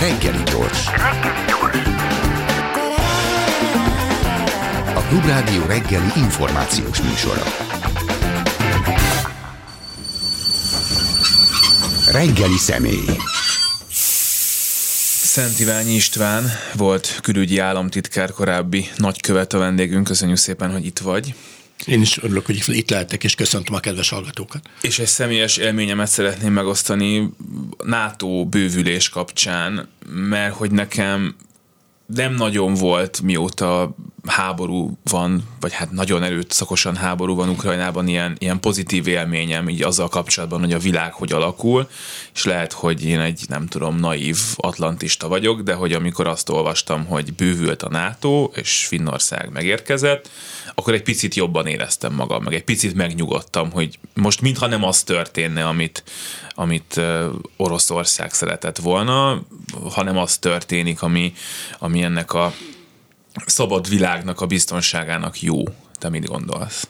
Reggeli gyors. A Klubrádió reggeli információs műsora. Reggeli személy. Szent Iványi István volt külügyi államtitkár korábbi nagykövet a vendégünk. Köszönjük szépen, hogy itt vagy. Én is örülök, hogy itt lehetek, és köszöntöm a kedves hallgatókat. És egy személyes élményemet szeretném megosztani NATO bővülés kapcsán, mert hogy nekem nem nagyon volt, mióta háború van, vagy hát nagyon erőszakosan háború van Ukrajnában, ilyen, ilyen pozitív élményem így azzal kapcsolatban, hogy a világ hogy alakul, és lehet, hogy én egy nem tudom, naív atlantista vagyok, de hogy amikor azt olvastam, hogy bővült a NATO, és Finnország megérkezett, akkor egy picit jobban éreztem magam, meg egy picit megnyugodtam, hogy most mintha nem az történne, amit, amit Oroszország szeretett volna, hanem az történik, ami, ami ennek a szabad világnak a biztonságának jó. Te mit gondolsz?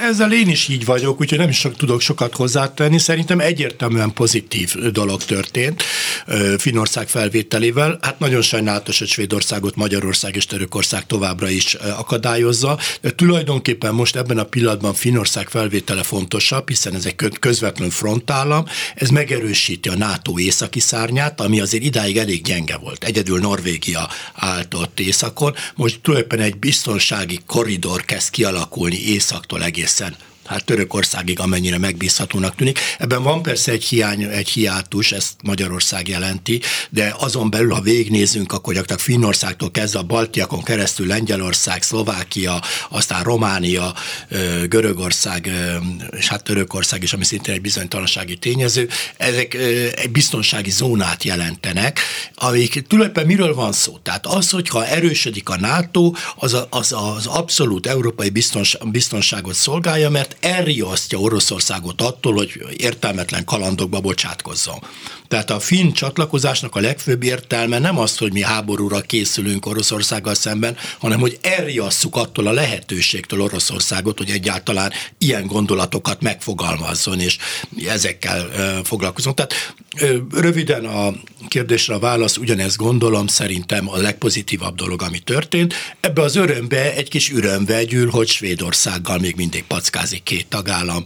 Ezzel én is így vagyok, úgyhogy nem is sok, tudok sokat hozzátenni. Szerintem egyértelműen pozitív dolog történt Finország felvételével. Hát nagyon sajnálatos, hogy Svédországot Magyarország és Törökország továbbra is akadályozza, de tulajdonképpen most ebben a pillanatban Finország felvétele fontosabb, hiszen ez egy közvetlen frontállam, ez megerősíti a NATO északi szárnyát, ami azért idáig elég gyenge volt. Egyedül Norvégia állt ott északon, most tulajdonképpen egy biztonsági korridor kezd kialakulni észak Oroszországtól egészen hát Törökországig, amennyire megbízhatónak tűnik. Ebben van persze egy hiány, egy hiátus, ezt Magyarország jelenti, de azon belül, ha végignézünk, akkor gyakorlatilag Finnországtól kezdve a Baltiakon keresztül Lengyelország, Szlovákia, aztán Románia, Görögország, és hát Törökország is, ami szintén egy bizonytalansági tényező, ezek egy biztonsági zónát jelentenek, amik tulajdonképpen miről van szó? Tehát az, hogyha erősödik a NATO, az az, az abszolút európai biztons, biztonságot szolgálja, mert elriasztja Oroszországot attól, hogy értelmetlen kalandokba bocsátkozzon. Tehát a finn csatlakozásnak a legfőbb értelme nem az, hogy mi háborúra készülünk Oroszországgal szemben, hanem hogy elriasszuk attól a lehetőségtől Oroszországot, hogy egyáltalán ilyen gondolatokat megfogalmazzon, és ezekkel foglalkozunk. Tehát röviden a kérdésre a válasz, ugyanezt gondolom, szerintem a legpozitívabb dolog, ami történt. Ebbe az örömbe egy kis öröm vegyül, hogy Svédországgal még mindig packázik két tagállam,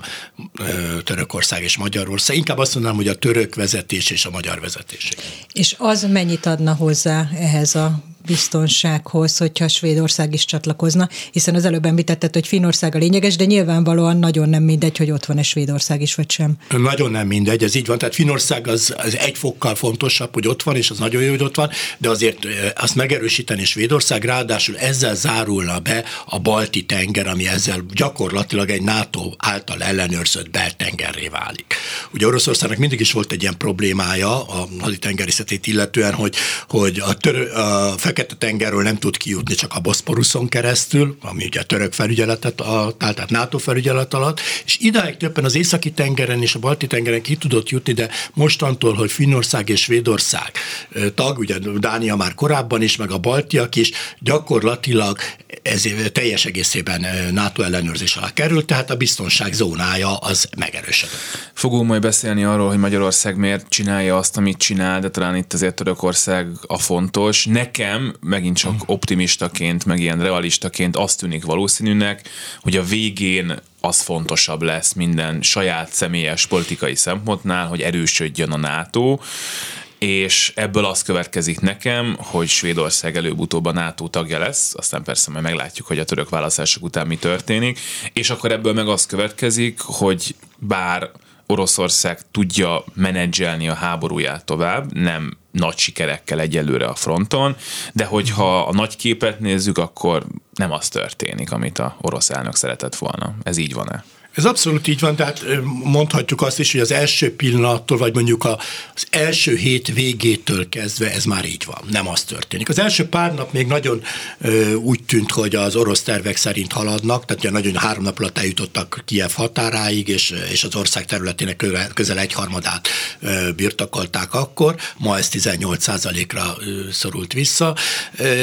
Törökország és Magyarország. Inkább azt mondanám, hogy a török vezetés és a magyar vezetés. És az mennyit adna hozzá ehhez a biztonsághoz, hogyha Svédország is csatlakozna, hiszen az előbb említetted, hogy Finország a lényeges, de nyilvánvalóan nagyon nem mindegy, hogy ott van-e Svédország is, vagy sem. Nagyon nem mindegy, ez így van. Tehát Finország az, az egy fokkal fontosabb, hogy ott van, és az nagyon jó, hogy ott van, de azért azt megerősíteni Svédország, ráadásul ezzel zárulna be a balti tenger, ami ezzel gyakorlatilag egy NATO által ellenőrzött beltengerré válik. Ugye Oroszországnak mindig is volt egy ilyen problémája a haditengerészetét illetően, hogy, hogy a, tör, a Fekete-tengerről nem tud kijutni csak a Boszporuszon keresztül, ami ugye a török felügyeletet, a, tehát NATO felügyelet alatt, és idáig többen az északi tengeren és a balti tengeren ki tudott jutni, de mostantól, hogy Finnország és Svédország tag, ugye Dánia már korábban is, meg a baltiak is, gyakorlatilag ez teljes egészében NATO ellenőrzés alá került, tehát a biztonság zónája az megerősödött. Fogunk majd beszélni arról, hogy Magyarország miért csinálja azt, amit csinál, de talán itt azért Törökország a fontos. Nekem nekem megint csak optimistaként, meg ilyen realistaként azt tűnik valószínűnek, hogy a végén az fontosabb lesz minden saját személyes politikai szempontnál, hogy erősödjön a NATO, és ebből az következik nekem, hogy Svédország előbb-utóbb a NATO tagja lesz, aztán persze majd meglátjuk, hogy a török választások után mi történik, és akkor ebből meg az következik, hogy bár Oroszország tudja menedzselni a háborúját tovább, nem nagy sikerekkel egyelőre a fronton, de hogyha a nagy képet nézzük, akkor nem az történik, amit a orosz elnök szeretett volna. Ez így van-e? Ez abszolút így van, tehát mondhatjuk azt is, hogy az első pillanattól, vagy mondjuk az első hét végétől kezdve ez már így van, nem az történik. Az első pár nap még nagyon úgy tűnt, hogy az orosz tervek szerint haladnak, tehát ugye nagyon három nap alatt eljutottak Kiev határáig, és, és az ország területének közel egyharmadát birtokolták akkor, ma ez 18% ra szorult vissza.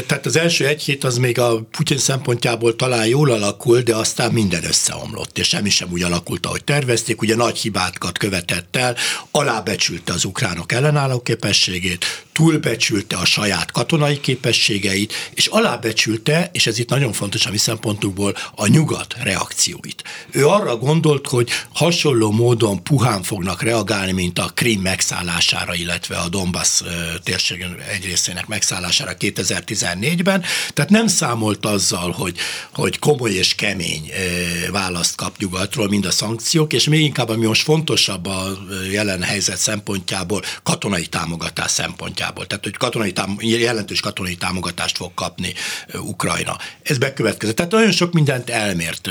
Tehát az első egy hét az még a Putyin szempontjából talán jól alakul, de aztán minden összeomlott, és semmi sem úgy alakult, ahogy tervezték, ugye nagy hibákat követett el, alábecsülte az ukránok ellenálló képességét, túlbecsülte a saját katonai képességeit, és alábecsülte, és ez itt nagyon fontos a mi szempontunkból, a nyugat reakcióit. Ő arra gondolt, hogy hasonló módon puhán fognak reagálni, mint a Krim megszállására, illetve a Donbass térség egy részének megszállására 2014-ben, tehát nem számolt azzal, hogy, hogy komoly és kemény választ kap nyugatról, mind a szankciók, és még inkább, ami most fontosabb a jelen helyzet szempontjából, katonai támogatás szempontjából szempontjából, tehát hogy katonai tám- jelentős katonai támogatást fog kapni Ukrajna. Ez bekövetkezett. Tehát nagyon sok mindent elmért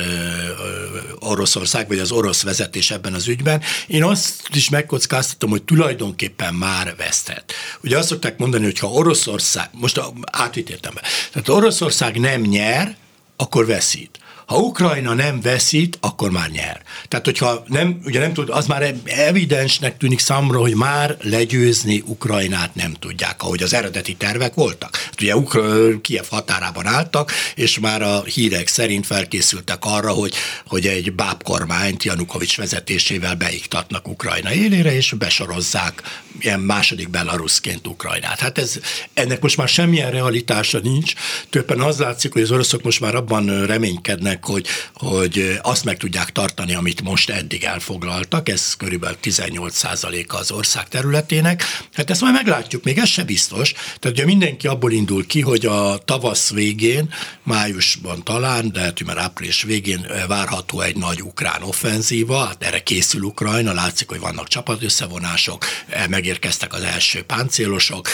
Oroszország, vagy az orosz vezetés ebben az ügyben. Én azt is megkockáztatom, hogy tulajdonképpen már vesztett. Ugye azt szokták mondani, hogy ha Oroszország, most átvitértem be, tehát Oroszország nem nyer, akkor veszít. Ha Ukrajna nem veszít, akkor már nyer. Tehát, hogyha nem, ugye nem tud, az már evidensnek tűnik számomra, hogy már legyőzni Ukrajnát nem tudják, ahogy az eredeti tervek voltak. Hát ugye Ukra- Kiev határában álltak, és már a hírek szerint felkészültek arra, hogy, hogy egy bábkormányt Janukovics vezetésével beiktatnak Ukrajna élére, és besorozzák ilyen második Belarusként Ukrajnát. Hát ez, ennek most már semmilyen realitása nincs. Többen az látszik, hogy az oroszok most már abban reménykednek, hogy, hogy azt meg tudják tartani, amit most eddig elfoglaltak. Ez körülbelül 18%-a az ország területének. Hát ezt majd meglátjuk, még ez se biztos. Tehát ugye mindenki abból indul ki, hogy a tavasz végén, májusban talán, de hát már április végén várható egy nagy ukrán offenzíva, hát erre készül Ukrajna, látszik, hogy vannak csapatösszevonások, meg megérkeztek az első páncélosok,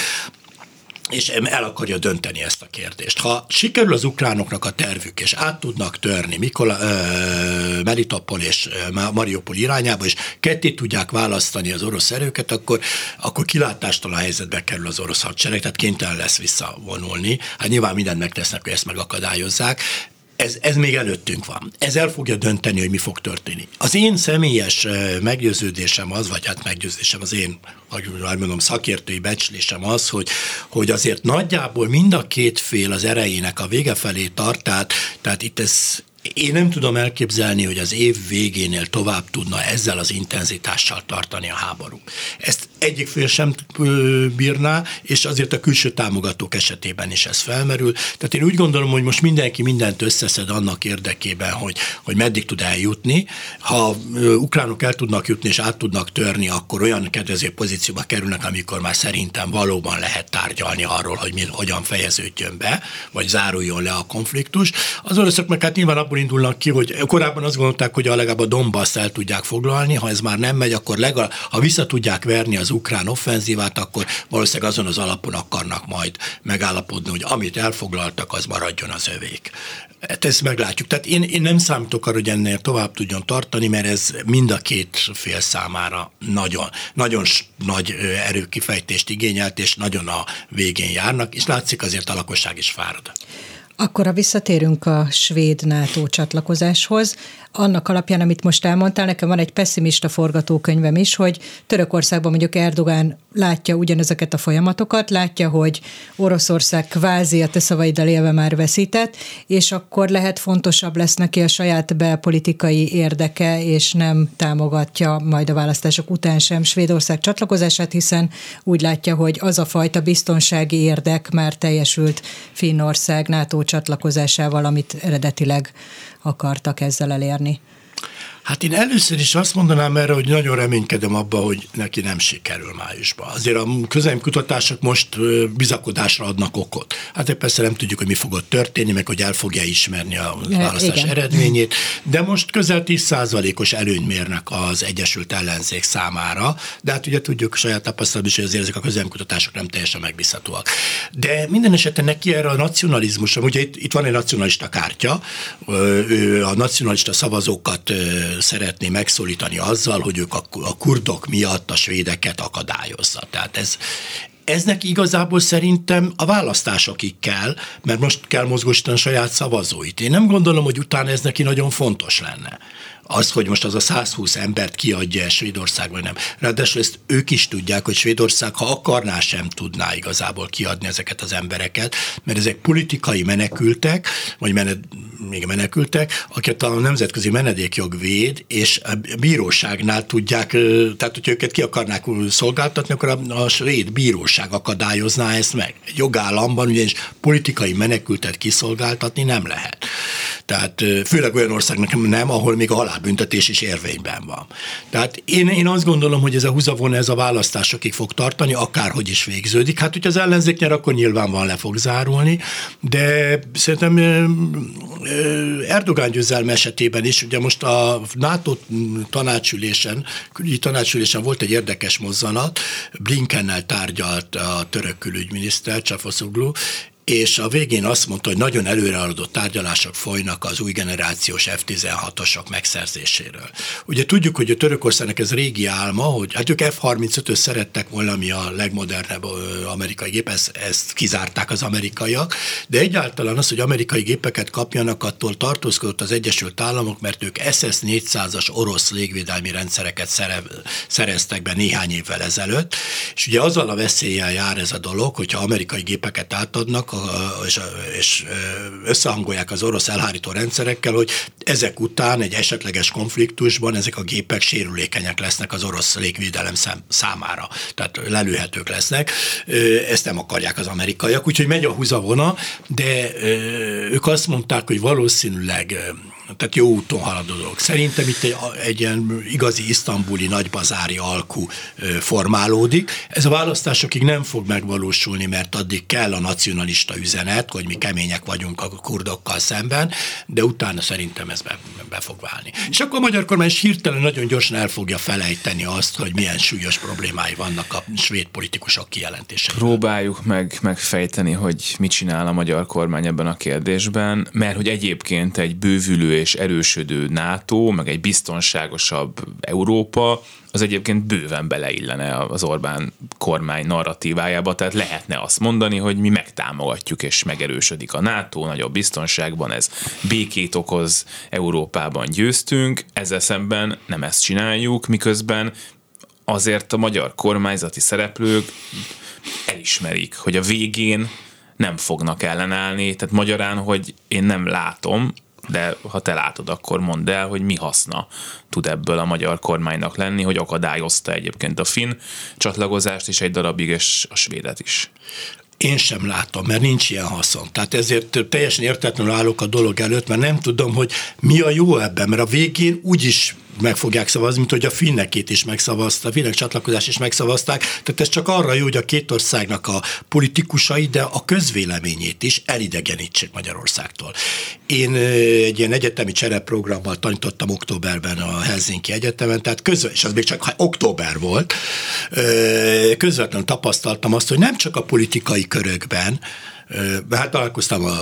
és el akarja dönteni ezt a kérdést. Ha sikerül az ukránoknak a tervük, és át tudnak törni Mikola, uh, Melitopol és Mariupol irányába, és ketté tudják választani az orosz erőket, akkor, akkor kilátástalan helyzetbe kerül az orosz hadsereg, tehát kénytelen lesz visszavonulni. Hát nyilván mindent megtesznek, hogy ezt megakadályozzák, ez, ez még előttünk van. Ez el fogja dönteni, hogy mi fog történni. Az én személyes meggyőződésem az, vagy hát meggyőződésem az én, hogy mondom, szakértői becslésem az, hogy, hogy azért nagyjából mind a két fél az erejének a vége felé tart, tehát, tehát itt ez én nem tudom elképzelni, hogy az év végénél tovább tudna ezzel az intenzitással tartani a háború. Ezt egyik fél sem bírná, és azért a külső támogatók esetében is ez felmerül. Tehát én úgy gondolom, hogy most mindenki mindent összeszed annak érdekében, hogy, hogy meddig tud eljutni. Ha ukránok el tudnak jutni és át tudnak törni, akkor olyan kedvező pozícióba kerülnek, amikor már szerintem valóban lehet tárgyalni arról, hogy mi, hogyan fejeződjön be, vagy záruljon le a konfliktus. Az oroszok meg hát nyilván abból indulnak ki, hogy korábban azt gondolták, hogy a legalább a Donbass el tudják foglalni, ha ez már nem megy, akkor legalább, ha vissza tudják verni az ukrán offenzívát, akkor valószínűleg azon az alapon akarnak majd megállapodni, hogy amit elfoglaltak, az maradjon az övék. Hát ezt meglátjuk. Tehát én, én nem számítok arra, hogy ennél tovább tudjon tartani, mert ez mind a két fél számára nagyon, nagyon nagy erőkifejtést igényelt, és nagyon a végén járnak, és látszik azért a lakosság is fárad. Akkor ha visszatérünk a svéd NATO csatlakozáshoz, annak alapján, amit most elmondtál, nekem van egy pessimista forgatókönyvem is, hogy Törökországban mondjuk Erdogán látja ugyanezeket a folyamatokat, látja, hogy Oroszország kvázi a te szavaiddal élve már veszített, és akkor lehet fontosabb lesz neki a saját belpolitikai érdeke, és nem támogatja majd a választások után sem Svédország csatlakozását, hiszen úgy látja, hogy az a fajta biztonsági érdek már teljesült Finnország NATO csatlakozásával, amit eredetileg akartak ezzel elérni? Hát én először is azt mondanám erre, hogy nagyon reménykedem abba, hogy neki nem sikerül májusban. Azért a kutatások most bizakodásra adnak okot. Hát persze nem tudjuk, hogy mi fog ott történni, meg hogy el fogja ismerni a választás Igen. eredményét, de most közel 10%-os előnyt mérnek az Egyesült Ellenzék számára, de hát ugye tudjuk saját tapasztalatban is, hogy azért ezek a közelkutatások nem teljesen megbízhatóak. De minden esetben neki erre a nacionalizmusra, ugye itt, itt van egy nacionalista kártya, ő a nacionalista szavazókat szeretné megszólítani azzal, hogy ők a, a kurdok miatt a svédeket akadályozza. Tehát ez, ez neki igazából szerintem a választásokig kell, mert most kell mozgósítani saját szavazóit. Én nem gondolom, hogy utána ez neki nagyon fontos lenne az, hogy most az a 120 embert kiadja Svédország, vagy nem. Ráadásul ezt ők is tudják, hogy Svédország, ha akarná, sem tudná igazából kiadni ezeket az embereket, mert ezek politikai menekültek, vagy menet, még menekültek, akiket a nemzetközi menedékjog véd, és a bíróságnál tudják, tehát hogyha őket ki akarnák szolgáltatni, akkor a, a svéd bíróság akadályozná ezt meg. Egy jogállamban ugyanis politikai menekültet kiszolgáltatni nem lehet. Tehát főleg olyan országnak nem, ahol még a halálbüntetés is érvényben van. Tehát én, én azt gondolom, hogy ez a húzavon, ez a választásokig fog tartani, akárhogy is végződik. Hát, hogyha az ellenzék nyer, akkor nyilván van le fog zárulni, de szerintem Erdogán győzelme esetében is, ugye most a NATO tanácsülésen, külügyi tanácsülésen volt egy érdekes mozzanat, Blinkennel tárgyalt a török külügyminiszter, Csafoszoglu, és a végén azt mondta, hogy nagyon előreadott tárgyalások folynak az új generációs F-16-osok megszerzéséről. Ugye tudjuk, hogy a Törökországnak ez régi álma, hogy hát ők F-35-ös szerettek volna, ami a legmodernebb amerikai gép, ezt, ezt kizárták az amerikaiak, de egyáltalán az, hogy amerikai gépeket kapjanak, attól tartózkodott az Egyesült Államok, mert ők SS-400-as orosz légvédelmi rendszereket szereztek be néhány évvel ezelőtt, és ugye azzal a veszéllyel jár ez a dolog, hogyha amerikai gépeket átadnak, és, és összehangolják az orosz elhárító rendszerekkel, hogy ezek után egy esetleges konfliktusban ezek a gépek sérülékenyek lesznek az orosz légvédelem számára, tehát lelőhetők lesznek. Ezt nem akarják az amerikaiak, úgyhogy megy a húzavona, de ők azt mondták, hogy valószínűleg tehát jó úton haladó dolog. Szerintem itt egy, egy ilyen igazi isztambuli nagybazári alkú formálódik. Ez a választásokig nem fog megvalósulni, mert addig kell a nacionalista üzenet, hogy mi kemények vagyunk a kurdokkal szemben, de utána szerintem ez be, be fog válni. És akkor a magyar kormány is hirtelen nagyon gyorsan el fogja felejteni azt, hogy milyen súlyos problémái vannak a svéd politikusok kijelentése. Próbáljuk meg megfejteni, hogy mit csinál a magyar kormány ebben a kérdésben, mert hogy egyébként egy bővülő és erősödő NATO, meg egy biztonságosabb Európa, az egyébként bőven beleillene az Orbán kormány narratívájába, tehát lehetne azt mondani, hogy mi megtámogatjuk és megerősödik a NATO, nagyobb biztonságban, ez békét okoz, Európában győztünk, ezzel szemben nem ezt csináljuk, miközben azért a magyar kormányzati szereplők elismerik, hogy a végén nem fognak ellenállni, tehát magyarán, hogy én nem látom, de ha te látod, akkor mondd el, hogy mi haszna tud ebből a magyar kormánynak lenni, hogy akadályozta egyébként a finn csatlakozást is egy darabig, és a svédet is. Én sem látom, mert nincs ilyen haszon. Tehát ezért teljesen értetlenül állok a dolog előtt, mert nem tudom, hogy mi a jó ebben, mert a végén úgyis meg fogják szavazni, mint hogy a finnekét is megszavazta, a finnek csatlakozás is megszavazták. Tehát ez csak arra jó, hogy a két országnak a politikusai, de a közvéleményét is elidegenítsék Magyarországtól. Én egy ilyen egyetemi csereprogrammal tanítottam októberben a Helsinki Egyetemen, tehát közve, és az még csak október volt, közvetlenül tapasztaltam azt, hogy nem csak a politikai körökben, Hát találkoztam a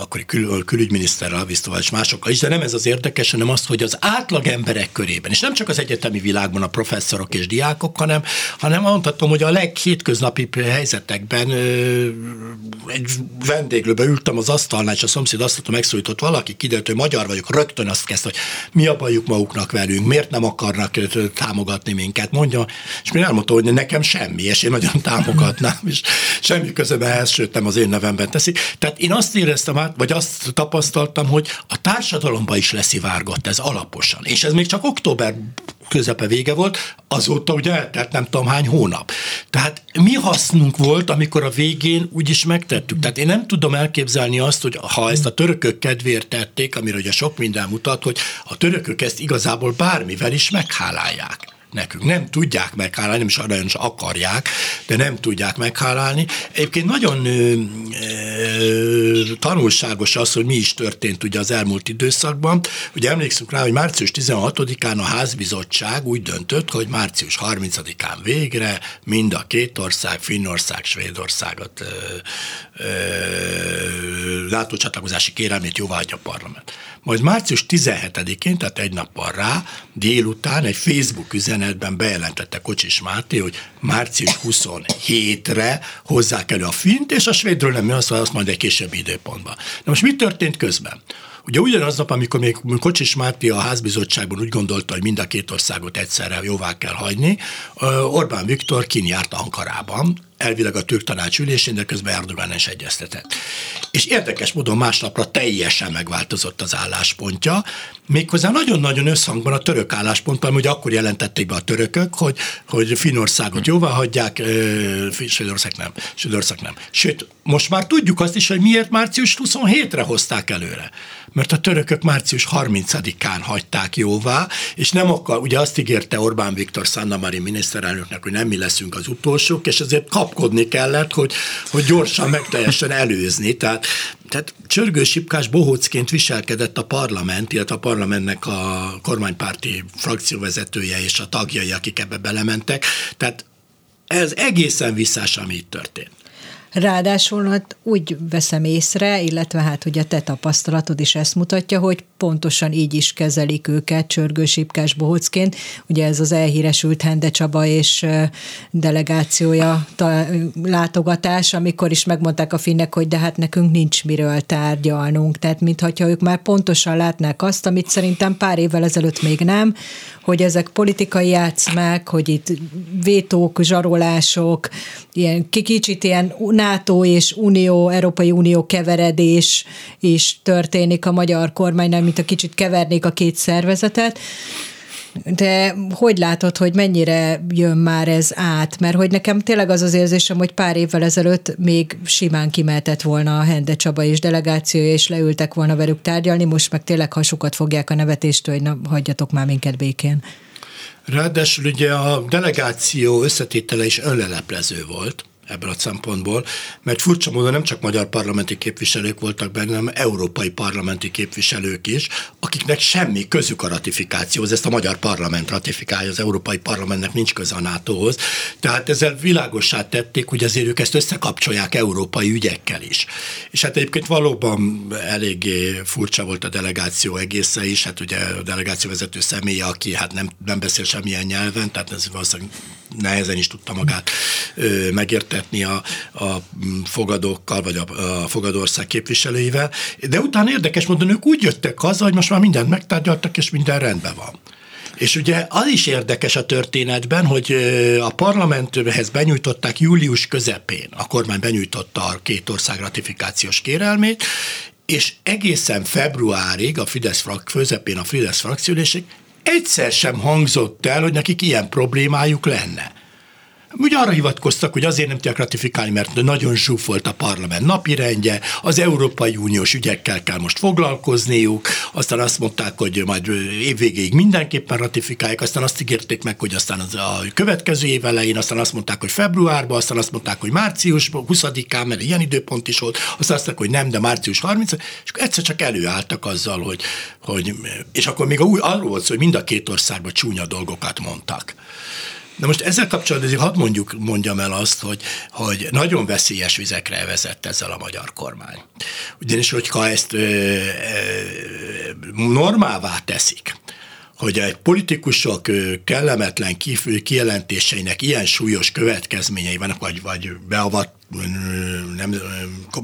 akkori kül, külügyminiszterrel, Visztoval és másokkal is, de nem ez az érdekes, hanem az, hogy az átlag emberek körében, és nem csak az egyetemi világban a professzorok és diákok, hanem, hanem mondhatom, hogy a leghétköznapi helyzetekben egy vendéglőbe ültem az asztalnál, és a szomszéd mondta, megszólított valaki, kiderült, hogy magyar vagyok, rögtön azt kezdte, hogy mi a bajuk maguknak velünk, miért nem akarnak támogatni minket, mondja, és mi elmondta, hogy nekem semmi, és én nagyon támogatnám, és semmi sőt nem az én nevem szemben teszik. Tehát én azt éreztem át, vagy azt tapasztaltam, hogy a társadalomba is leszivárgott ez alaposan. És ez még csak október közepe vége volt, azóta ugye eltelt nem tudom hány hónap. Tehát mi hasznunk volt, amikor a végén úgyis megtettük. Tehát én nem tudom elképzelni azt, hogy ha ezt a törökök kedvéért tették, amire ugye sok minden mutat, hogy a törökök ezt igazából bármivel is meghálálják nekünk. Nem tudják meghálálni, nem is is akarják, de nem tudják meghálálni. Egyébként nagyon ö, ö, tanulságos az, hogy mi is történt ugye az elmúlt időszakban. Ugye emlékszünk rá, hogy március 16-án a házbizottság úgy döntött, hogy március 30-án végre mind a két ország, Finnország, Svédországot látócsatlakozási kérelmét jóváhagyja a parlament. Majd március 17-én, tehát egy nappal rá, délután egy Facebook üzenetben bejelentette Kocsis Máté, hogy március 27-re hozzák elő a fint, és a svédről nem azt, azt majd egy későbbi időpontban. Na most mi történt közben? Ugye ugyanaz nap, amikor még Kocsis Máté a házbizottságban úgy gondolta, hogy mind a két országot egyszerre jóvá kell hagyni, Orbán Viktor járt Ankarában, elvileg a türk tanács ülésén, de közben Erdogan is egyeztetett. És érdekes módon másnapra teljesen megváltozott az álláspontja, méghozzá nagyon-nagyon összhangban a török álláspontban, hogy akkor jelentették be a törökök, hogy, hogy Finországot jóvá hagyják, Svédország nem, Svédország nem. Sőt, most már tudjuk azt is, hogy miért március 27-re hozták előre mert a törökök március 30-án hagyták jóvá, és nem akar, ugye azt ígérte Orbán Viktor Sanna Marin miniszterelnöknek, hogy nem mi leszünk az utolsók, és ezért kapkodni kellett, hogy, hogy gyorsan meg teljesen előzni. Tehát, tehát csörgősipkás bohócként viselkedett a parlament, illetve a parlamentnek a kormánypárti frakcióvezetője és a tagjai, akik ebbe belementek. Tehát ez egészen visszás, ami itt történt. Ráadásul hát úgy veszem észre, illetve hát ugye te tapasztalatod is ezt mutatja, hogy pontosan így is kezelik őket csörgősipkás bohocként. Ugye ez az elhíresült Hende Csaba és delegációja ta, látogatás, amikor is megmondták a finnek, hogy de hát nekünk nincs miről tárgyalnunk. Tehát mintha ők már pontosan látnák azt, amit szerintem pár évvel ezelőtt még nem, hogy ezek politikai játszmák, hogy itt vétók, zsarolások, ilyen kicsit ilyen NATO és Unió, Európai Unió keveredés is történik a magyar kormánynál, mint a kicsit kevernék a két szervezetet. De hogy látod, hogy mennyire jön már ez át? Mert hogy nekem tényleg az az érzésem, hogy pár évvel ezelőtt még simán kimeltett volna a Hende Csaba és delegációja, és leültek volna velük tárgyalni, most meg tényleg hasukat fogják a nevetéstől, hogy na, hagyjatok már minket békén. Ráadásul ugye a delegáció összetétele is önleleplező volt ebből a szempontból, mert furcsa módon nem csak magyar parlamenti képviselők voltak benne, hanem európai parlamenti képviselők is, akiknek semmi közük a ratifikációhoz. Ezt a magyar parlament ratifikálja, az európai parlamentnek nincs köze a NATO-hoz. Tehát ezzel világossá tették, hogy azért ők ezt összekapcsolják európai ügyekkel is. És hát egyébként valóban eléggé furcsa volt a delegáció egészen is, hát ugye a delegáció vezető személye, aki hát nem, nem beszél semmilyen nyelven, tehát ez valószínűleg nehezen is tudta magát ö, megértetni a, a fogadókkal, vagy a, a fogadország képviselőivel, de utána érdekes módon ők úgy jöttek haza, hogy most már mindent megtárgyaltak, és minden rendben van. És ugye az is érdekes a történetben, hogy a parlamenthez benyújtották július közepén, a kormány benyújtotta a két ország ratifikációs kérelmét, és egészen februárig a Fidesz frak, közepén a Fidesz frakciülésig egyszer sem hangzott el, hogy nekik ilyen problémájuk lenne. Ugye arra hivatkoztak, hogy azért nem tudják ratifikálni, mert nagyon zsúfolt a parlament napirendje, az Európai Uniós ügyekkel kell most foglalkozniuk, aztán azt mondták, hogy majd évvégéig mindenképpen ratifikálják, aztán azt ígérték meg, hogy aztán az a következő év elején, aztán azt mondták, hogy februárban, aztán azt mondták, hogy március 20-án, mert ilyen időpont is volt, aztán azt mondták, hogy nem, de március 30 és akkor egyszer csak előálltak azzal, hogy, hogy és akkor még arról volt hogy mind a két országban csúnya dolgokat mondtak. Na most ezzel kapcsolatban azért hadd mondjuk, mondjam el azt, hogy, hogy nagyon veszélyes vizekre vezett ezzel a magyar kormány. Ugyanis, hogyha ezt ö, ö, normává teszik, hogy egy politikusok kellemetlen kijelentéseinek ilyen súlyos következményei vannak, vagy, vagy beavat, nem,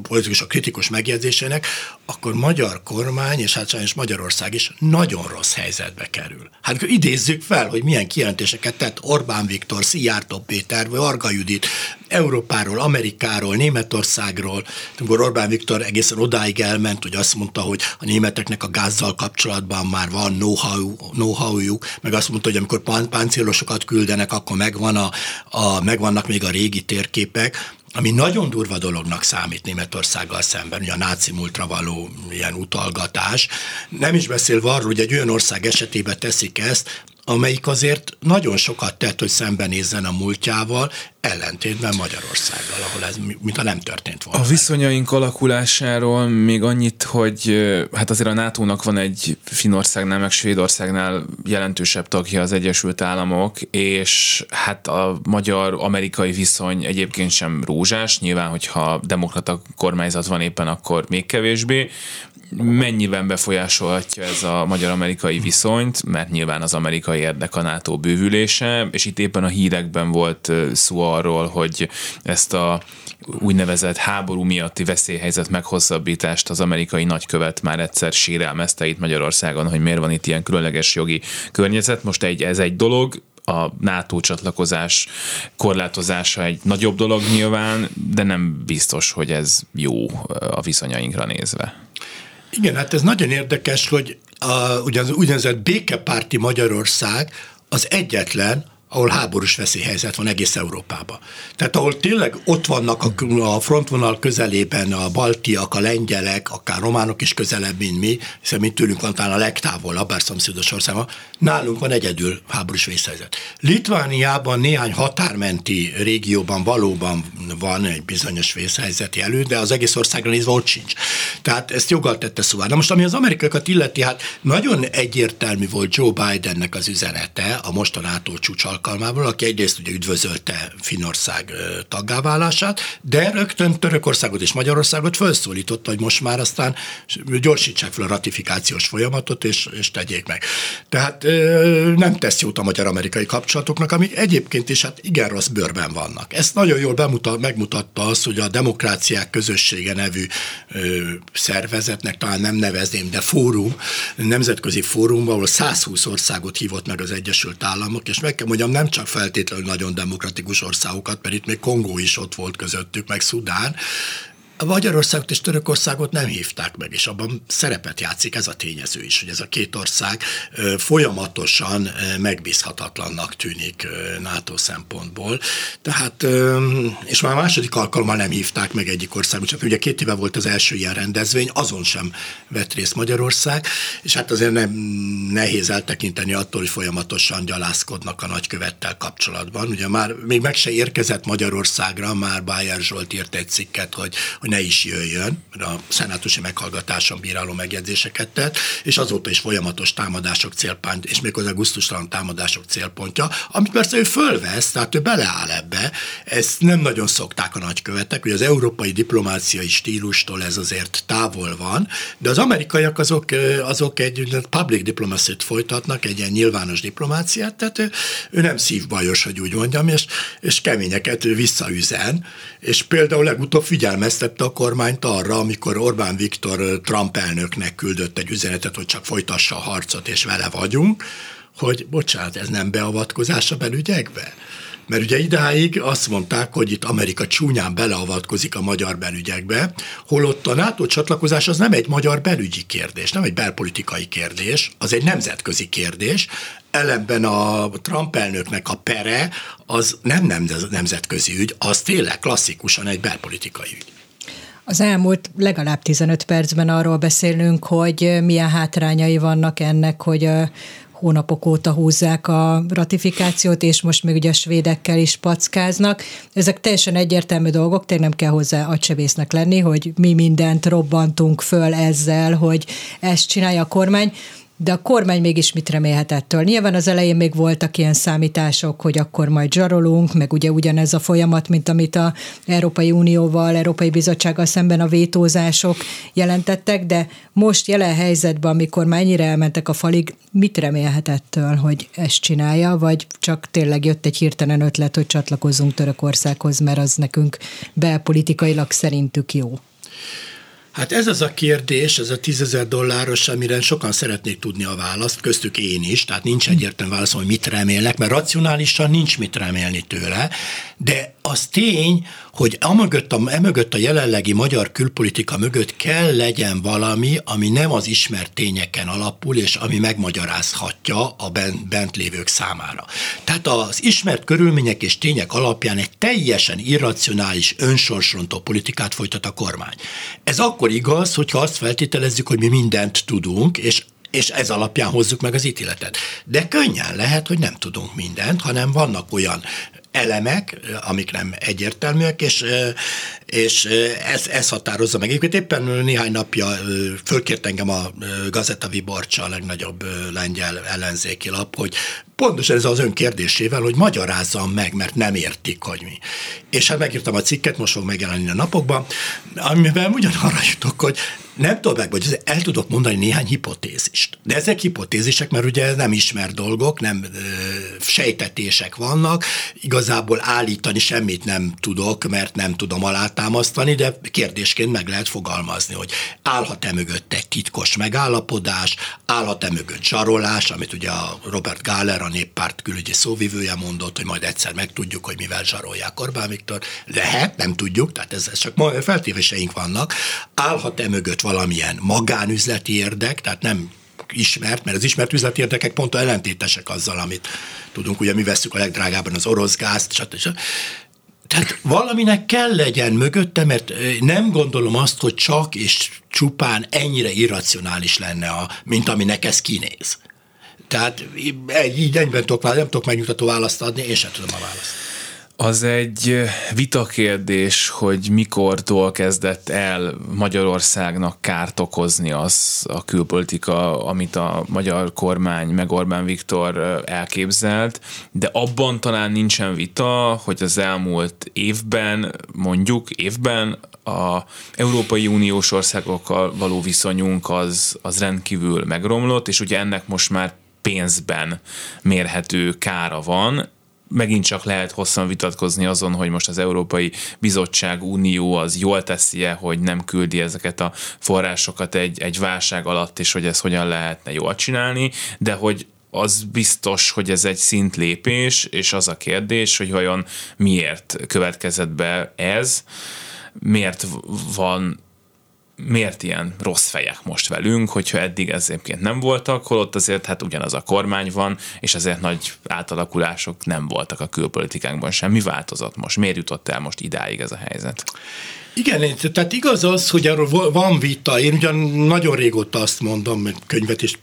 politikusok kritikus megjegyzésének, akkor magyar kormány, és hát sajnos Magyarország is nagyon rossz helyzetbe kerül. Hát idézzük fel, hogy milyen kijelentéseket tett Orbán Viktor, Szijjártó Péter, vagy Arga Judit Európáról, Amerikáról, Németországról, amikor Orbán Viktor egészen odáig elment, hogy azt mondta, hogy a németeknek a gázzal kapcsolatban már van know-how, know-howjuk, meg azt mondta, hogy amikor páncélosokat küldenek, akkor megvan a, a, megvannak még a régi térképek, ami nagyon durva dolognak számít Németországgal szemben, ugye a náci múltra való ilyen utalgatás. Nem is beszélve arról, hogy egy olyan ország esetében teszik ezt, amelyik azért nagyon sokat tett, hogy szembenézzen a múltjával, ellentétben Magyarországgal, ahol ez mintha nem történt volna. A viszonyaink alakulásáról még annyit, hogy hát azért a NATO-nak van egy Finországnál, meg Svédországnál jelentősebb tagja az Egyesült Államok, és hát a magyar-amerikai viszony egyébként sem rózsás, nyilván, hogyha demokrata kormányzat van éppen, akkor még kevésbé, mennyiben befolyásolhatja ez a magyar-amerikai viszonyt, mert nyilván az amerikai érdek a NATO bővülése, és itt éppen a hírekben volt szó arról, hogy ezt a úgynevezett háború miatti veszélyhelyzet meghosszabbítást az amerikai nagykövet már egyszer sérelmezte itt Magyarországon, hogy miért van itt ilyen különleges jogi környezet. Most egy, ez egy dolog, a NATO csatlakozás korlátozása egy nagyobb dolog nyilván, de nem biztos, hogy ez jó a viszonyainkra nézve. Igen, hát ez nagyon érdekes, hogy a, ugyan, ugyanezett békepárti Magyarország az egyetlen, ahol háborús veszélyhelyzet van egész Európában. Tehát ahol tényleg ott vannak a, a frontvonal közelében a baltiak, a lengyelek, akár románok is közelebb, mint mi, hiszen mi tőlünk van talán a legtávolabb, bár szomszédos országban, nálunk van egyedül háborús vészhelyzet. Litvániában néhány határmenti régióban valóban van egy bizonyos vészhelyzeti elő, de az egész országra nézve ott sincs. Tehát ezt joggal tette szóval. Na most, ami az amerikaiakat illeti, hát nagyon egyértelmű volt Joe Bidennek az üzenete a mostan NATO csúcs alkalmából, aki egyrészt ugye üdvözölte Finország taggáválását, de rögtön Törökországot és Magyarországot felszólította, hogy most már aztán gyorsítsák fel a ratifikációs folyamatot, és, és tegyék meg. Tehát nem tesz jót a magyar-amerikai kapcsolatoknak, amik egyébként is hát igen rossz bőrben vannak. Ezt nagyon jól bemutat, megmutatta az, hogy a Demokráciák Közössége nevű szervezetnek, talán nem nevezném, de fórum, nemzetközi fórum, ahol 120 országot hívott meg az Egyesült Államok, és meg kell mondjam, nem csak feltétlenül nagyon demokratikus országokat, mert itt még Kongó is ott volt közöttük, meg Szudán, a Magyarországot és Törökországot nem hívták meg, és abban szerepet játszik ez a tényező is, hogy ez a két ország folyamatosan megbízhatatlannak tűnik NATO szempontból. Tehát, és már a második alkalommal nem hívták meg egyik országot, csak ugye két éve volt az első ilyen rendezvény, azon sem vett részt Magyarország, és hát azért nem nehéz eltekinteni attól, hogy folyamatosan gyalászkodnak a nagykövettel kapcsolatban. Ugye már még meg se érkezett Magyarországra, már Bájer Zsolt írt egy cikket, hogy hogy ne is jöjjön, mert a szenátusi meghallgatáson bíráló megjegyzéseket tett, és azóta is folyamatos támadások célpont, és méghozzá gusztustalan támadások célpontja, amit persze ő fölvesz, tehát ő beleáll ebbe. Ezt nem nagyon szokták a nagykövetek, hogy az európai diplomáciai stílustól ez azért távol van, de az amerikaiak azok, azok egy public diplomacy folytatnak, egy ilyen nyilvános diplomáciát, tehát ő, ő nem szívbajos, hogy úgy mondjam, és, és keményeket ő visszaüzen, és például legutóbb figyelmeztet emlékeztette a kormányt arra, amikor Orbán Viktor Trump elnöknek küldött egy üzenetet, hogy csak folytassa a harcot, és vele vagyunk, hogy bocsánat, ez nem beavatkozás a belügyekbe? Mert ugye idáig azt mondták, hogy itt Amerika csúnyán beleavatkozik a magyar belügyekbe, holott a NATO csatlakozás az nem egy magyar belügyi kérdés, nem egy belpolitikai kérdés, az egy nemzetközi kérdés, ellenben a Trump elnöknek a pere az nem nemzetközi ügy, az tényleg klasszikusan egy belpolitikai ügy. Az elmúlt legalább 15 percben arról beszélünk, hogy milyen hátrányai vannak ennek, hogy hónapok óta húzzák a ratifikációt, és most még ugye a svédekkel is packáznak. Ezek teljesen egyértelmű dolgok, tényleg nem kell hozzá agysebésznek lenni, hogy mi mindent robbantunk föl ezzel, hogy ezt csinálja a kormány de a kormány mégis mit remélhet ettől? Nyilván az elején még voltak ilyen számítások, hogy akkor majd zsarolunk, meg ugye ugyanez a folyamat, mint amit a Európai Unióval, Európai Bizottsággal szemben a vétózások jelentettek, de most jelen helyzetben, amikor már ennyire elmentek a falig, mit remélhet ettől, hogy ezt csinálja, vagy csak tényleg jött egy hirtelen ötlet, hogy csatlakozzunk Törökországhoz, mert az nekünk belpolitikailag szerintük jó? Hát ez az a kérdés, ez a tízezer dolláros, amire sokan szeretnék tudni a választ, köztük én is, tehát nincs egyértelmű válasz, hogy mit remélnek, mert racionálisan nincs mit remélni tőle, de az tény, hogy amögött a, emögött a jelenlegi magyar külpolitika mögött kell legyen valami, ami nem az ismert tényeken alapul, és ami megmagyarázhatja a bent, bent lévők számára. Tehát az ismert körülmények és tények alapján egy teljesen irracionális, önsorsrontó politikát folytat a kormány. Ez akkor igaz, hogyha azt feltételezzük, hogy mi mindent tudunk, és és ez alapján hozzuk meg az ítéletet. De könnyen lehet, hogy nem tudunk mindent, hanem vannak olyan elemek, amik nem egyértelműek, és, és ez, ez határozza meg. Egyébként éppen néhány napja fölkért engem a Gazeta Viborcsa, a legnagyobb lengyel ellenzéki lap, hogy pontosan ez az ön kérdésével, hogy magyarázzam meg, mert nem értik, hogy mi. És hát megírtam a cikket, most fog megjelenni a napokban, amivel ugyanarra jutok, hogy nem tudom meg, vagy el tudok mondani néhány hipotézist. De ezek hipotézisek, mert ugye nem ismer dolgok, nem ö, sejtetések vannak, igazából állítani semmit nem tudok, mert nem tudom alátámasztani, de kérdésként meg lehet fogalmazni, hogy állhat-e mögött egy titkos megállapodás, állhat-e mögött zsarolás, amit ugye a Robert Gáler, a néppárt külügyi szóvivője mondott, hogy majd egyszer megtudjuk, hogy mivel zsarolják Orbán Viktor. Lehet, nem tudjuk, tehát ez, csak feltévéseink vannak. Állhat-e mögött valamilyen magánüzleti érdek, tehát nem ismert, mert az ismert üzleti érdekek pont ellentétesek azzal, amit tudunk, ugye mi veszük a legdrágábban az orosz gázt, stb. Tehát valaminek kell legyen mögötte, mert nem gondolom azt, hogy csak és csupán ennyire irracionális lenne, a, mint aminek ez kinéz. Tehát így ennyiben tudok, nem tudok megnyugtató választ adni, én sem tudom a választ. Az egy vitakérdés, hogy mikortól kezdett el Magyarországnak kárt okozni az a külpolitika, amit a magyar kormány, meg Orbán Viktor elképzelt, de abban talán nincsen vita, hogy az elmúlt évben, mondjuk évben a Európai Uniós országokkal való viszonyunk az, az rendkívül megromlott, és ugye ennek most már pénzben mérhető kára van, megint csak lehet hosszan vitatkozni azon, hogy most az Európai Bizottság Unió az jól teszi-e, hogy nem küldi ezeket a forrásokat egy, egy válság alatt, és hogy ezt hogyan lehetne jól csinálni, de hogy az biztos, hogy ez egy szintlépés, és az a kérdés, hogy vajon miért következett be ez, miért van miért ilyen rossz fejek most velünk, hogyha eddig ez egyébként nem voltak, holott azért hát ugyanaz a kormány van, és ezért nagy átalakulások nem voltak a külpolitikánkban sem. Mi változott most? Miért jutott el most idáig ez a helyzet? Igen, tehát igaz az, hogy arról van vita. Én ugyan nagyon régóta azt mondom, könyvet is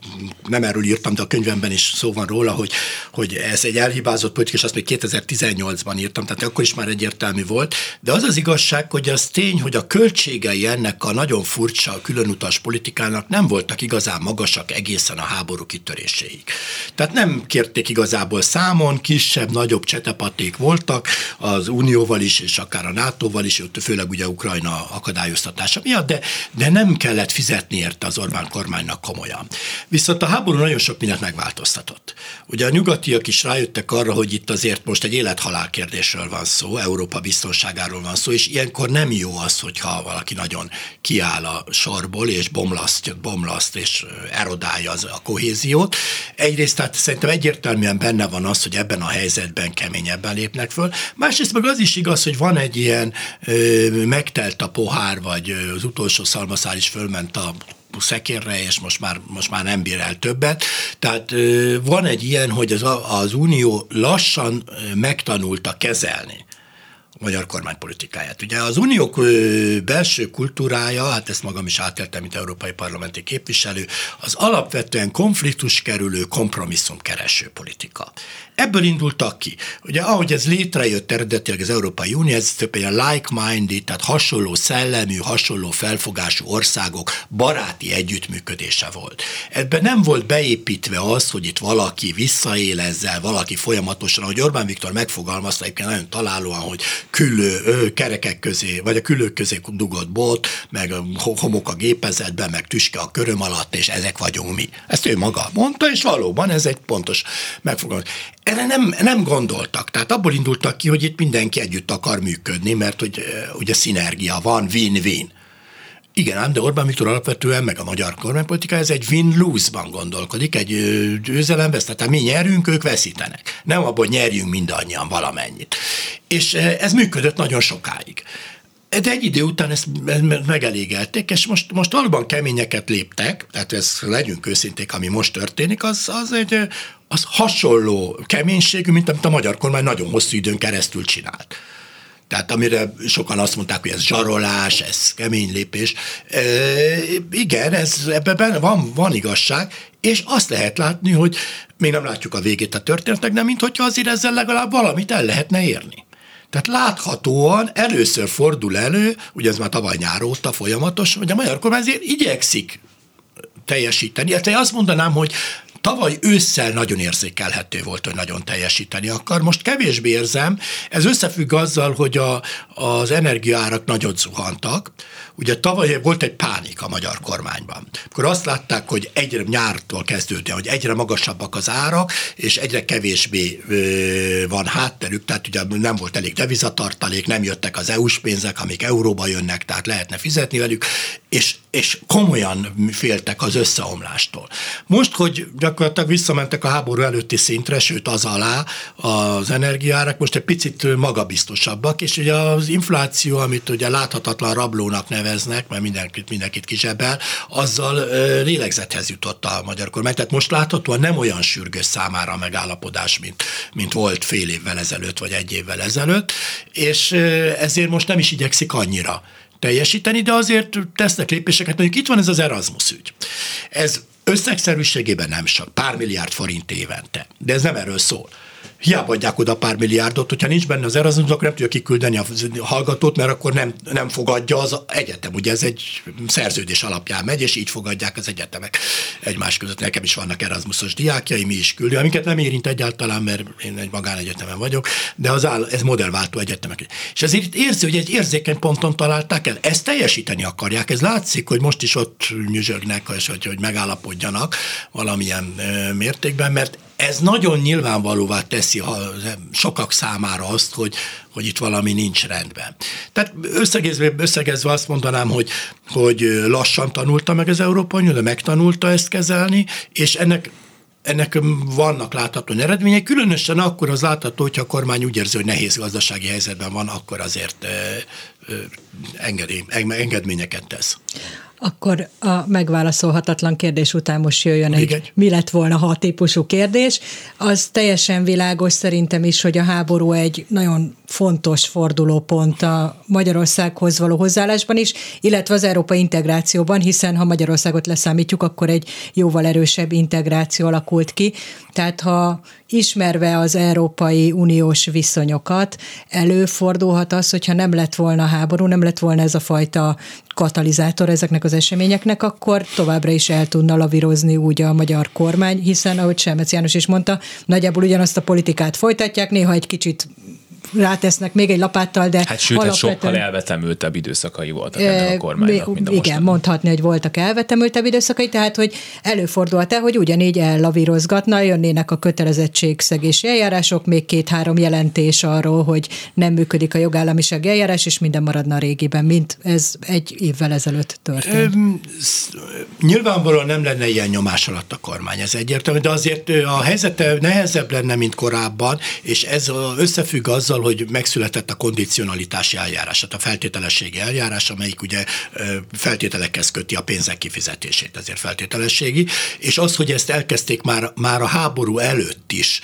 nem erről írtam, de a könyvemben is szó van róla, hogy, hogy ez egy elhibázott politika, és azt még 2018-ban írtam, tehát akkor is már egyértelmű volt. De az az igazság, hogy az tény, hogy a költségei ennek a nagyon furcsa különutas politikának nem voltak igazán magasak egészen a háború kitöréséig. Tehát nem kérték igazából számon, kisebb, nagyobb csetepaték voltak az Unióval is, és akár a NATO-val is, főleg ugye Ukrajna akadályoztatása miatt, de, de nem kellett fizetni érte az Orbán kormánynak komolyan. Viszont a háború nagyon sok mindent megváltoztatott. Ugye a nyugatiak is rájöttek arra, hogy itt azért most egy élethalál kérdésről van szó, Európa biztonságáról van szó, és ilyenkor nem jó az, hogyha valaki nagyon kiáll a sorból, és bomlaszt, bomlaszt és erodálja az, a kohéziót. Egyrészt tehát szerintem egyértelműen benne van az, hogy ebben a helyzetben keményebben lépnek föl. Másrészt meg az is igaz, hogy van egy ilyen ö, meg megtelt a pohár, vagy az utolsó szalmaszál is fölment a szekérre, és most már, most már nem bír el többet. Tehát van egy ilyen, hogy az, az Unió lassan megtanulta kezelni magyar kormánypolitikáját. Ugye az uniók belső kultúrája, hát ezt magam is átéltem, mint európai parlamenti képviselő, az alapvetően konfliktus kerülő, kompromisszum kereső politika. Ebből indultak ki. Ugye ahogy ez létrejött eredetileg az Európai Unió, ez több ilyen like-minded, tehát hasonló szellemű, hasonló felfogású országok baráti együttműködése volt. Ebben nem volt beépítve az, hogy itt valaki visszaél ezzel, valaki folyamatosan, ahogy Orbán Viktor megfogalmazta, egyébként nagyon találóan, hogy külő kerekek közé, vagy a külők közé dugott bot, meg homok a gépezetben, meg tüske a köröm alatt, és ezek vagyunk mi. Ezt ő maga mondta, és valóban ez egy pontos megfogalmazás. Erre nem, nem gondoltak. Tehát abból indultak ki, hogy itt mindenki együtt akar működni, mert hogy ugye szinergia van, win-win. Igen, ám, de Orbán Viktor alapvetően, meg a magyar kormánypolitika, ez egy win-lose-ban gondolkodik, egy győzelem tehát mi nyerünk, ők veszítenek. Nem abból nyerjünk mindannyian valamennyit. És ez működött nagyon sokáig. De egy idő után ezt megelégelték, és most, most valóban keményeket léptek, tehát ez legyünk őszinték, ami most történik, az, az egy az hasonló keménységű, mint amit a magyar kormány nagyon hosszú időn keresztül csinált. Tehát amire sokan azt mondták, hogy ez zsarolás, ez kemény lépés. E, igen, ez, ebben van, van igazság, és azt lehet látni, hogy még nem látjuk a végét a történetnek, de mintha azért ezzel legalább valamit el lehetne érni. Tehát láthatóan először fordul elő, ugye ez már tavaly nyár óta folyamatos, hogy a magyar kormány azért igyekszik teljesíteni. Hát azt mondanám, hogy tavaly ősszel nagyon érzékelhető volt, hogy nagyon teljesíteni akar. Most kevésbé érzem, ez összefügg azzal, hogy a, az energiaárak nagyon zuhantak. Ugye tavaly volt egy pánik a magyar kormányban. Akkor azt látták, hogy egyre nyártól kezdődően, hogy egyre magasabbak az árak, és egyre kevésbé ö, van hátterük, tehát ugye nem volt elég devizatartalék, nem jöttek az EU-s pénzek, amik euróba jönnek, tehát lehetne fizetni velük, és, és komolyan féltek az összeomlástól. Most, hogy gyakorlatilag visszamentek a háború előtti szintre, sőt az alá az energiárak, most egy picit magabiztosabbak, és ugye az infláció, amit ugye láthatatlan rablónak neveznek, mert mindenkit, mindenkit kizsebel, azzal lélegzethez jutott a magyar kormány. Tehát most láthatóan nem olyan sürgős számára a megállapodás, mint, mint volt fél évvel ezelőtt, vagy egy évvel ezelőtt, és ezért most nem is igyekszik annyira teljesíteni, de azért tesznek lépéseket. Mondjuk itt van ez az Erasmus ügy. Ez összegszerűségében nem sok, pár milliárd forint évente, de ez nem erről szól hiába adják oda pár milliárdot, hogyha nincs benne az Erasmus, akkor nem tudja kiküldeni a hallgatót, mert akkor nem, nem fogadja az egyetem. Ugye ez egy szerződés alapján megy, és így fogadják az egyetemek egymás között. Nekem is vannak Erasmusos diákjai, mi is küldünk, amiket nem érint egyáltalán, mert én egy magánegyetemen vagyok, de az áll, ez modellváltó egyetemek. És ezért érzi, hogy egy érzékeny ponton találták el. Ezt teljesíteni akarják. Ez látszik, hogy most is ott nyüzsögnek, hogy, hogy megállapodjanak valamilyen mértékben, mert ez nagyon nyilvánvalóvá teszi a sokak számára azt, hogy, hogy itt valami nincs rendben. Tehát összegezve, összegezve azt mondanám, hogy, hogy lassan tanulta meg az Európai Unió, de megtanulta ezt kezelni, és ennek ennek vannak látható eredmények, különösen akkor az látható, hogyha a kormány úgy érzi, hogy nehéz gazdasági helyzetben van, akkor azért engedély, engedményeket tesz. Akkor a megválaszolhatatlan kérdés után most jöjjön egy, egy mi lett volna, ha a típusú kérdés. Az teljesen világos szerintem is, hogy a háború egy nagyon fontos fordulópont a Magyarországhoz való hozzáállásban is, illetve az európai integrációban, hiszen ha Magyarországot leszámítjuk, akkor egy jóval erősebb integráció alakult ki. Tehát ha ismerve az Európai Uniós viszonyokat, előfordulhat az, hogyha nem lett volna háború, nem lett volna ez a fajta katalizátor ezeknek az eseményeknek, akkor továbbra is el tudna lavírozni úgy a magyar kormány, hiszen, ahogy Selmec János is mondta, nagyjából ugyanazt a politikát folytatják, néha egy kicsit rátesznek még egy lapáttal, de Hát sőt, alapvetően... sokkal elvetemültebb időszakai voltak ennek a kormánynak, mint a Igen, mostani. mondhatni, hogy voltak elvetemültebb időszakai, tehát hogy előfordulhat-e, hogy ugyanígy ellavírozgatna, jönnének a kötelezettségszegési eljárások, még két-három jelentés arról, hogy nem működik a jogállamiság eljárás, és minden maradna a régiben, mint ez egy évvel ezelőtt történt. nyilvánvalóan nem lenne ilyen nyomás alatt a kormány, ez egyértelmű, de azért a helyzete nehezebb lenne, mint korábban, és ez összefügg azzal, azzal, hogy megszületett a kondicionalitási eljárás, tehát a feltételességi eljárás, amelyik ugye feltételekhez köti a pénzek kifizetését, ezért feltételességi, és az, hogy ezt elkezdték már, már a háború előtt is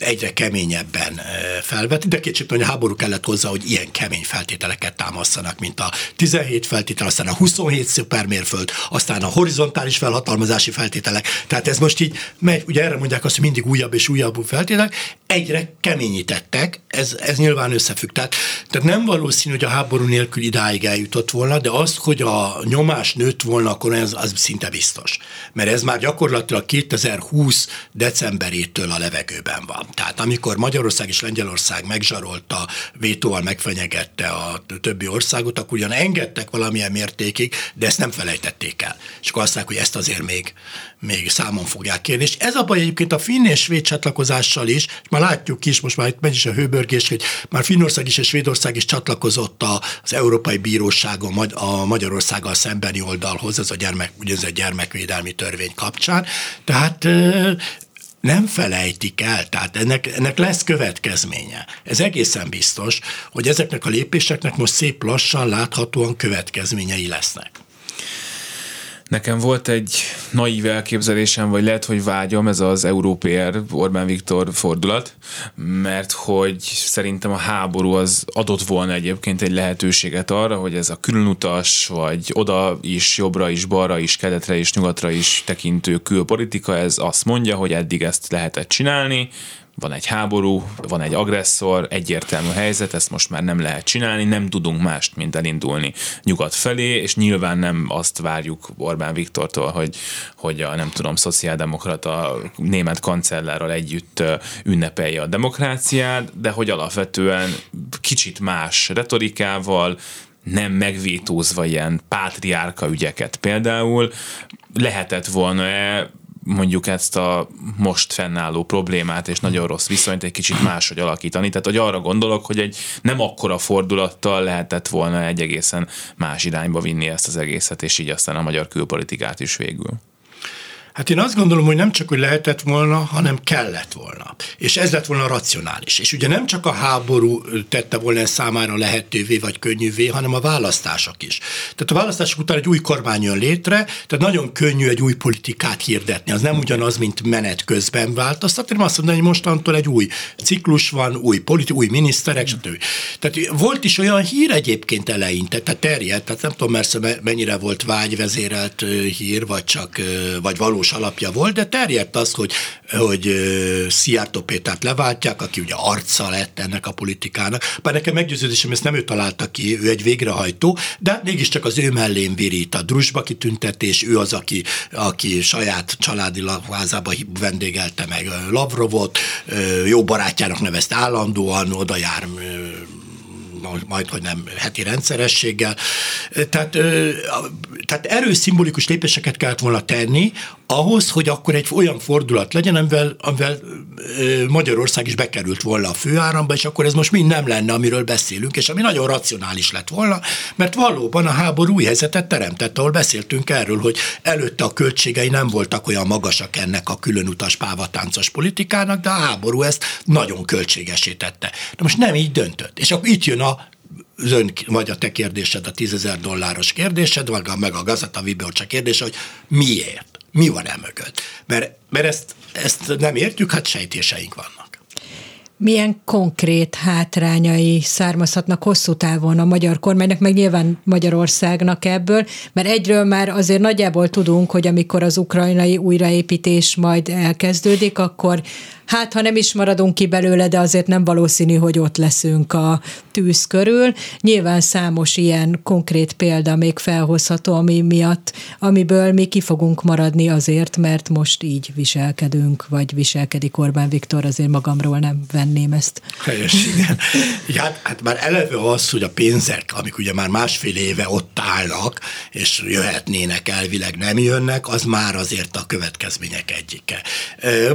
egyre keményebben felvetni, de kicsit hogy a háború kellett hozzá, hogy ilyen kemény feltételeket támasztanak, mint a 17 feltétel, aztán a 27 szupermérföld, aztán a horizontális felhatalmazási feltételek. Tehát ez most így megy, ugye erre mondják azt, hogy mindig újabb és újabb feltételek, egyre keményítettek, ez, ez nyilván összefügg. Tehát, tehát nem valószínű, hogy a háború nélkül idáig eljutott volna, de az, hogy a nyomás nőtt volna, akkor ez az szinte biztos. Mert ez már gyakorlatilag 2020 decemberétől a levegőben van. Tehát amikor Magyarország és Lengyelország megzsarolta, vétóval megfenyegette a többi országot, akkor ugyan engedtek valamilyen mértékig, de ezt nem felejtették el. És akkor azt mondják, hogy ezt azért még, még számon fogják kérni. És ez a baj egyébként a finn és svéd csatlakozással is, és már látjuk is, most már itt megy is a hőbörgés, hogy már Finnország is és Svédország is csatlakozott az Európai Bíróságon a Magyarországgal szembeni oldalhoz, ez a gyermek, ugye ez a gyermekvédelmi törvény kapcsán. Tehát nem felejtik el, tehát ennek, ennek lesz következménye. Ez egészen biztos, hogy ezeknek a lépéseknek most szép lassan láthatóan következményei lesznek. Nekem volt egy naív elképzelésem, vagy lehet, hogy vágyom, ez az Európér Orbán Viktor fordulat, mert hogy szerintem a háború az adott volna egyébként egy lehetőséget arra, hogy ez a különutas, vagy oda is, jobbra is, balra is, keletre is, nyugatra is tekintő külpolitika, ez azt mondja, hogy eddig ezt lehetett csinálni, van egy háború, van egy agresszor, egyértelmű helyzet, ezt most már nem lehet csinálni, nem tudunk mást, mint elindulni nyugat felé, és nyilván nem azt várjuk Orbán Viktortól, hogy, hogy a nem tudom, szociáldemokrata német kancellárral együtt ünnepelje a demokráciát, de hogy alapvetően kicsit más retorikával, nem megvétózva ilyen pátriárka ügyeket. Például, lehetett volna mondjuk ezt a most fennálló problémát és nagyon rossz viszonyt egy kicsit máshogy alakítani. Tehát, hogy arra gondolok, hogy egy nem akkora fordulattal lehetett volna egy egészen más irányba vinni ezt az egészet, és így aztán a magyar külpolitikát is végül. Hát én azt gondolom, hogy nem csak, hogy lehetett volna, hanem kellett volna. És ez lett volna racionális. És ugye nem csak a háború tette volna számára lehetővé vagy könnyűvé, hanem a választások is. Tehát a választások után egy új kormány jön létre, tehát nagyon könnyű egy új politikát hirdetni. Az nem ugyanaz, mint menet közben változtatni, hanem azt mondani, hogy mostantól egy új ciklus van, új politi, új miniszterek, stb. Tehát volt is olyan hír egyébként eleinte, tehát terjedt, tehát nem tudom mert mennyire volt vágyvezérelt hír, vagy csak, vagy valós alapja volt, de terjedt az, hogy, hogy Szijjártó Pétert leváltják, aki ugye arca lett ennek a politikának. Bár nekem meggyőződésem, ezt nem ő találta ki, ő egy végrehajtó, de mégiscsak az ő mellén virít a drusba kitüntetés, ő az, aki, aki saját családi házába vendégelte meg Lavrovot, jó barátjának nevezte állandóan, oda jár majd, hogy nem heti rendszerességgel. Tehát, tehát erős szimbolikus lépéseket kellett volna tenni, ahhoz, hogy akkor egy olyan fordulat legyen, amivel, amivel Magyarország is bekerült volna a főáramba, és akkor ez most mind nem lenne, amiről beszélünk, és ami nagyon racionális lett volna, mert valóban a háború új helyzetet teremtett, ahol beszéltünk erről, hogy előtte a költségei nem voltak olyan magasak ennek a különutas pávatáncos politikának, de a háború ezt nagyon költségesítette. De most nem így döntött. És akkor itt jön a az ön, vagy a te kérdésed, a tízezer dolláros kérdésed, vagy meg a Gazeta Viborcsa kérdése, hogy miért? Mi van el mögött? Mert, mert ezt, ezt nem értjük, hát sejtéseink vannak. Milyen konkrét hátrányai származhatnak hosszú távon a magyar kormánynak, meg nyilván Magyarországnak ebből, mert egyről már azért nagyjából tudunk, hogy amikor az ukrajnai újraépítés majd elkezdődik, akkor hát ha nem is maradunk ki belőle, de azért nem valószínű, hogy ott leszünk a tűz körül. Nyilván számos ilyen konkrét példa még felhozható, ami miatt, amiből mi ki fogunk maradni azért, mert most így viselkedünk, vagy viselkedik Orbán Viktor, azért magamról nem venném ezt. Helyes, igen. hát, hát már eleve az, hogy a pénzek, amik ugye már másfél éve ott állnak, és jöhetnének, elvileg nem jönnek, az már azért a következmények egyike.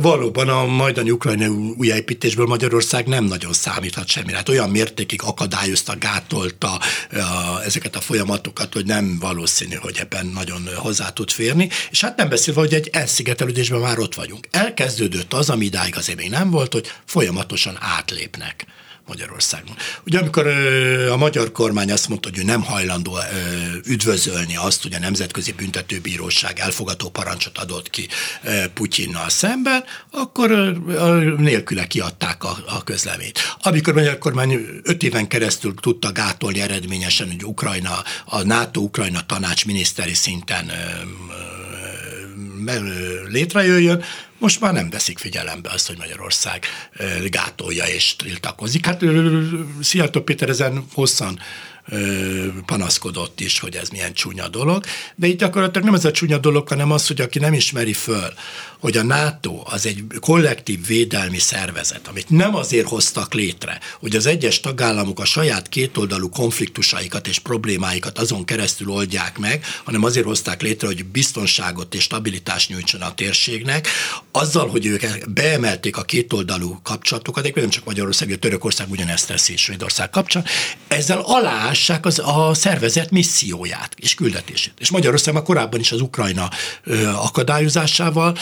Valóban a majd mostani ukrajnai újjáépítésből Magyarország nem nagyon számíthat semmire. Hát olyan mértékig akadályozta, gátolta ezeket a folyamatokat, hogy nem valószínű, hogy ebben nagyon hozzá tud férni. És hát nem beszélve, hogy egy elszigetelődésben már ott vagyunk. Elkezdődött az, ami idáig azért még nem volt, hogy folyamatosan átlépnek. Magyarországon. Ugye amikor a magyar kormány azt mondta, hogy ő nem hajlandó üdvözölni azt, hogy a Nemzetközi Büntetőbíróság elfogató parancsot adott ki Putyinnal szemben, akkor nélküle kiadták a, a közleményt. Amikor a magyar kormány öt éven keresztül tudta gátolni eredményesen, hogy Ukrajna, a NATO-Ukrajna tanács miniszteri szinten létrejöjjön, most már nem veszik figyelembe azt, hogy Magyarország gátolja és tiltakozik. Hát Szijjártó Péter ezen hosszan panaszkodott is, hogy ez milyen csúnya dolog, de itt gyakorlatilag nem ez a csúnya dolog, hanem az, hogy aki nem ismeri föl, hogy a NATO az egy kollektív védelmi szervezet, amit nem azért hoztak létre, hogy az egyes tagállamok a saját kétoldalú konfliktusaikat és problémáikat azon keresztül oldják meg, hanem azért hozták létre, hogy biztonságot és stabilitást nyújtson a térségnek, azzal, hogy ők beemelték a kétoldalú kapcsolatokat, nem csak Magyarország, a Törökország ugyanezt teszi Svédország kapcsán, ezzel aláássák az, a szervezet misszióját és küldetését. És Magyarország már korábban is az Ukrajna ö, akadályozásával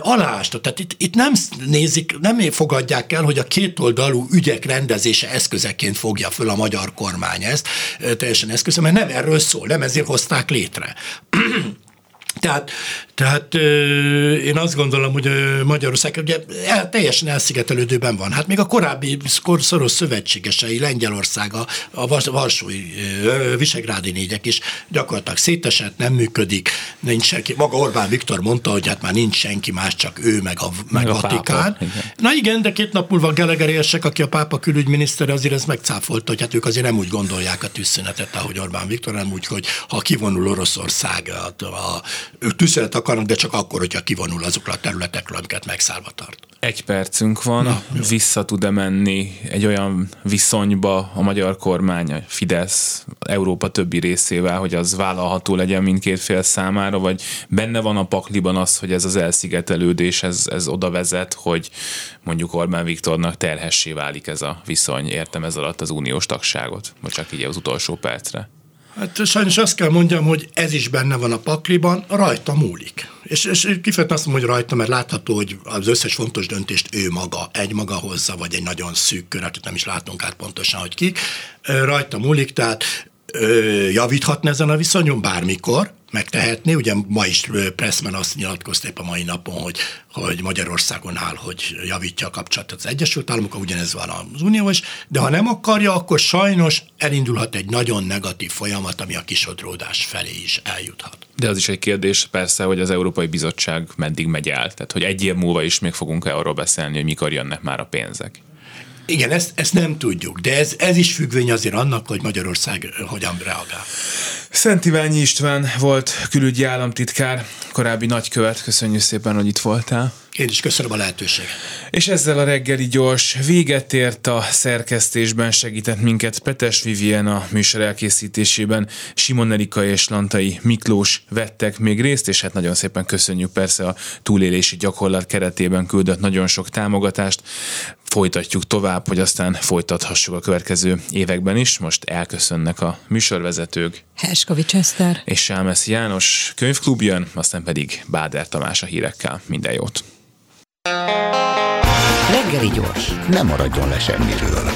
aláásta. Tehát itt, itt nem nézik, nem fogadják el, hogy a kétoldalú ügyek rendezése eszközeként fogja föl a magyar kormány ezt, teljesen eszköze, mert nem erről szól, nem ezért hozták létre. Tehát, tehát én azt gondolom, hogy Magyarország ugye el, teljesen elszigetelődőben van. Hát még a korábbi szoros szövetségesei, Lengyelország, a, a Varsói Visegrádi négyek is gyakorlatilag szétesett, nem működik, nincs senki. Maga Orbán Viktor mondta, hogy hát már nincs senki más, csak ő, meg a, meg, meg a Vatikán. Igen. Na igen, de két nap múlva Geleger érsek, aki a pápa külügyminiszter, azért ez megcáfolta, hogy hát ők azért nem úgy gondolják a tűzszünetet, ahogy Orbán Viktor, nem úgy, hogy ha kivonul Oroszország a, a ők tűzszünet akarnak, de csak akkor, hogyha kivonul azokra a területekről, amiket megszállva tart. Egy percünk van, Na, vissza tud-e menni egy olyan viszonyba a magyar kormány, a Fidesz, Európa többi részével, hogy az vállalható legyen mindkét fél számára, vagy benne van a pakliban az, hogy ez az elszigetelődés, ez, ez oda vezet, hogy mondjuk Orbán Viktornak terhessé válik ez a viszony, értem ez alatt az uniós tagságot, vagy csak így az utolsó percre. Hát sajnos azt kell mondjam, hogy ez is benne van a pakliban, rajta múlik. És, és kifejezetten azt mondom, hogy rajta, mert látható, hogy az összes fontos döntést ő maga, egy maga hozza, vagy egy nagyon szűk kör, akit nem is látunk át pontosan, hogy ki. Rajta múlik, tehát javíthatna ezen a viszonyon bármikor, megtehetné. Ugye ma is Pressman azt nyilatkozta épp a mai napon, hogy, hogy Magyarországon áll, hogy javítja a kapcsolatot az Egyesült Államokkal, ugyanez van az Unió is, de ha nem akarja, akkor sajnos elindulhat egy nagyon negatív folyamat, ami a kisodródás felé is eljuthat. De az is egy kérdés persze, hogy az Európai Bizottság meddig megy el. Tehát, hogy egy év múlva is még fogunk-e arról beszélni, hogy mikor jönnek már a pénzek. Igen, ezt, ezt nem tudjuk, de ez, ez is függvény azért annak, hogy Magyarország hogyan reagál. Szent Iványi István volt külügyi államtitkár, korábbi nagykövet. Köszönjük szépen, hogy itt voltál. Én is köszönöm a lehetőséget. És ezzel a reggeli gyors véget ért a szerkesztésben, segített minket Petes Vivien a műsor elkészítésében, Simon Erika és Lantai Miklós vettek még részt, és hát nagyon szépen köszönjük persze a túlélési gyakorlat keretében küldött nagyon sok támogatást folytatjuk tovább, hogy aztán folytathassuk a következő években is. Most elköszönnek a műsorvezetők. Herskovics Eszter. És Sámesz János könyvklub jön, aztán pedig Báder Tamás a hírekkel. Minden jót! Reggeli gyors, nem maradjon le semmiről.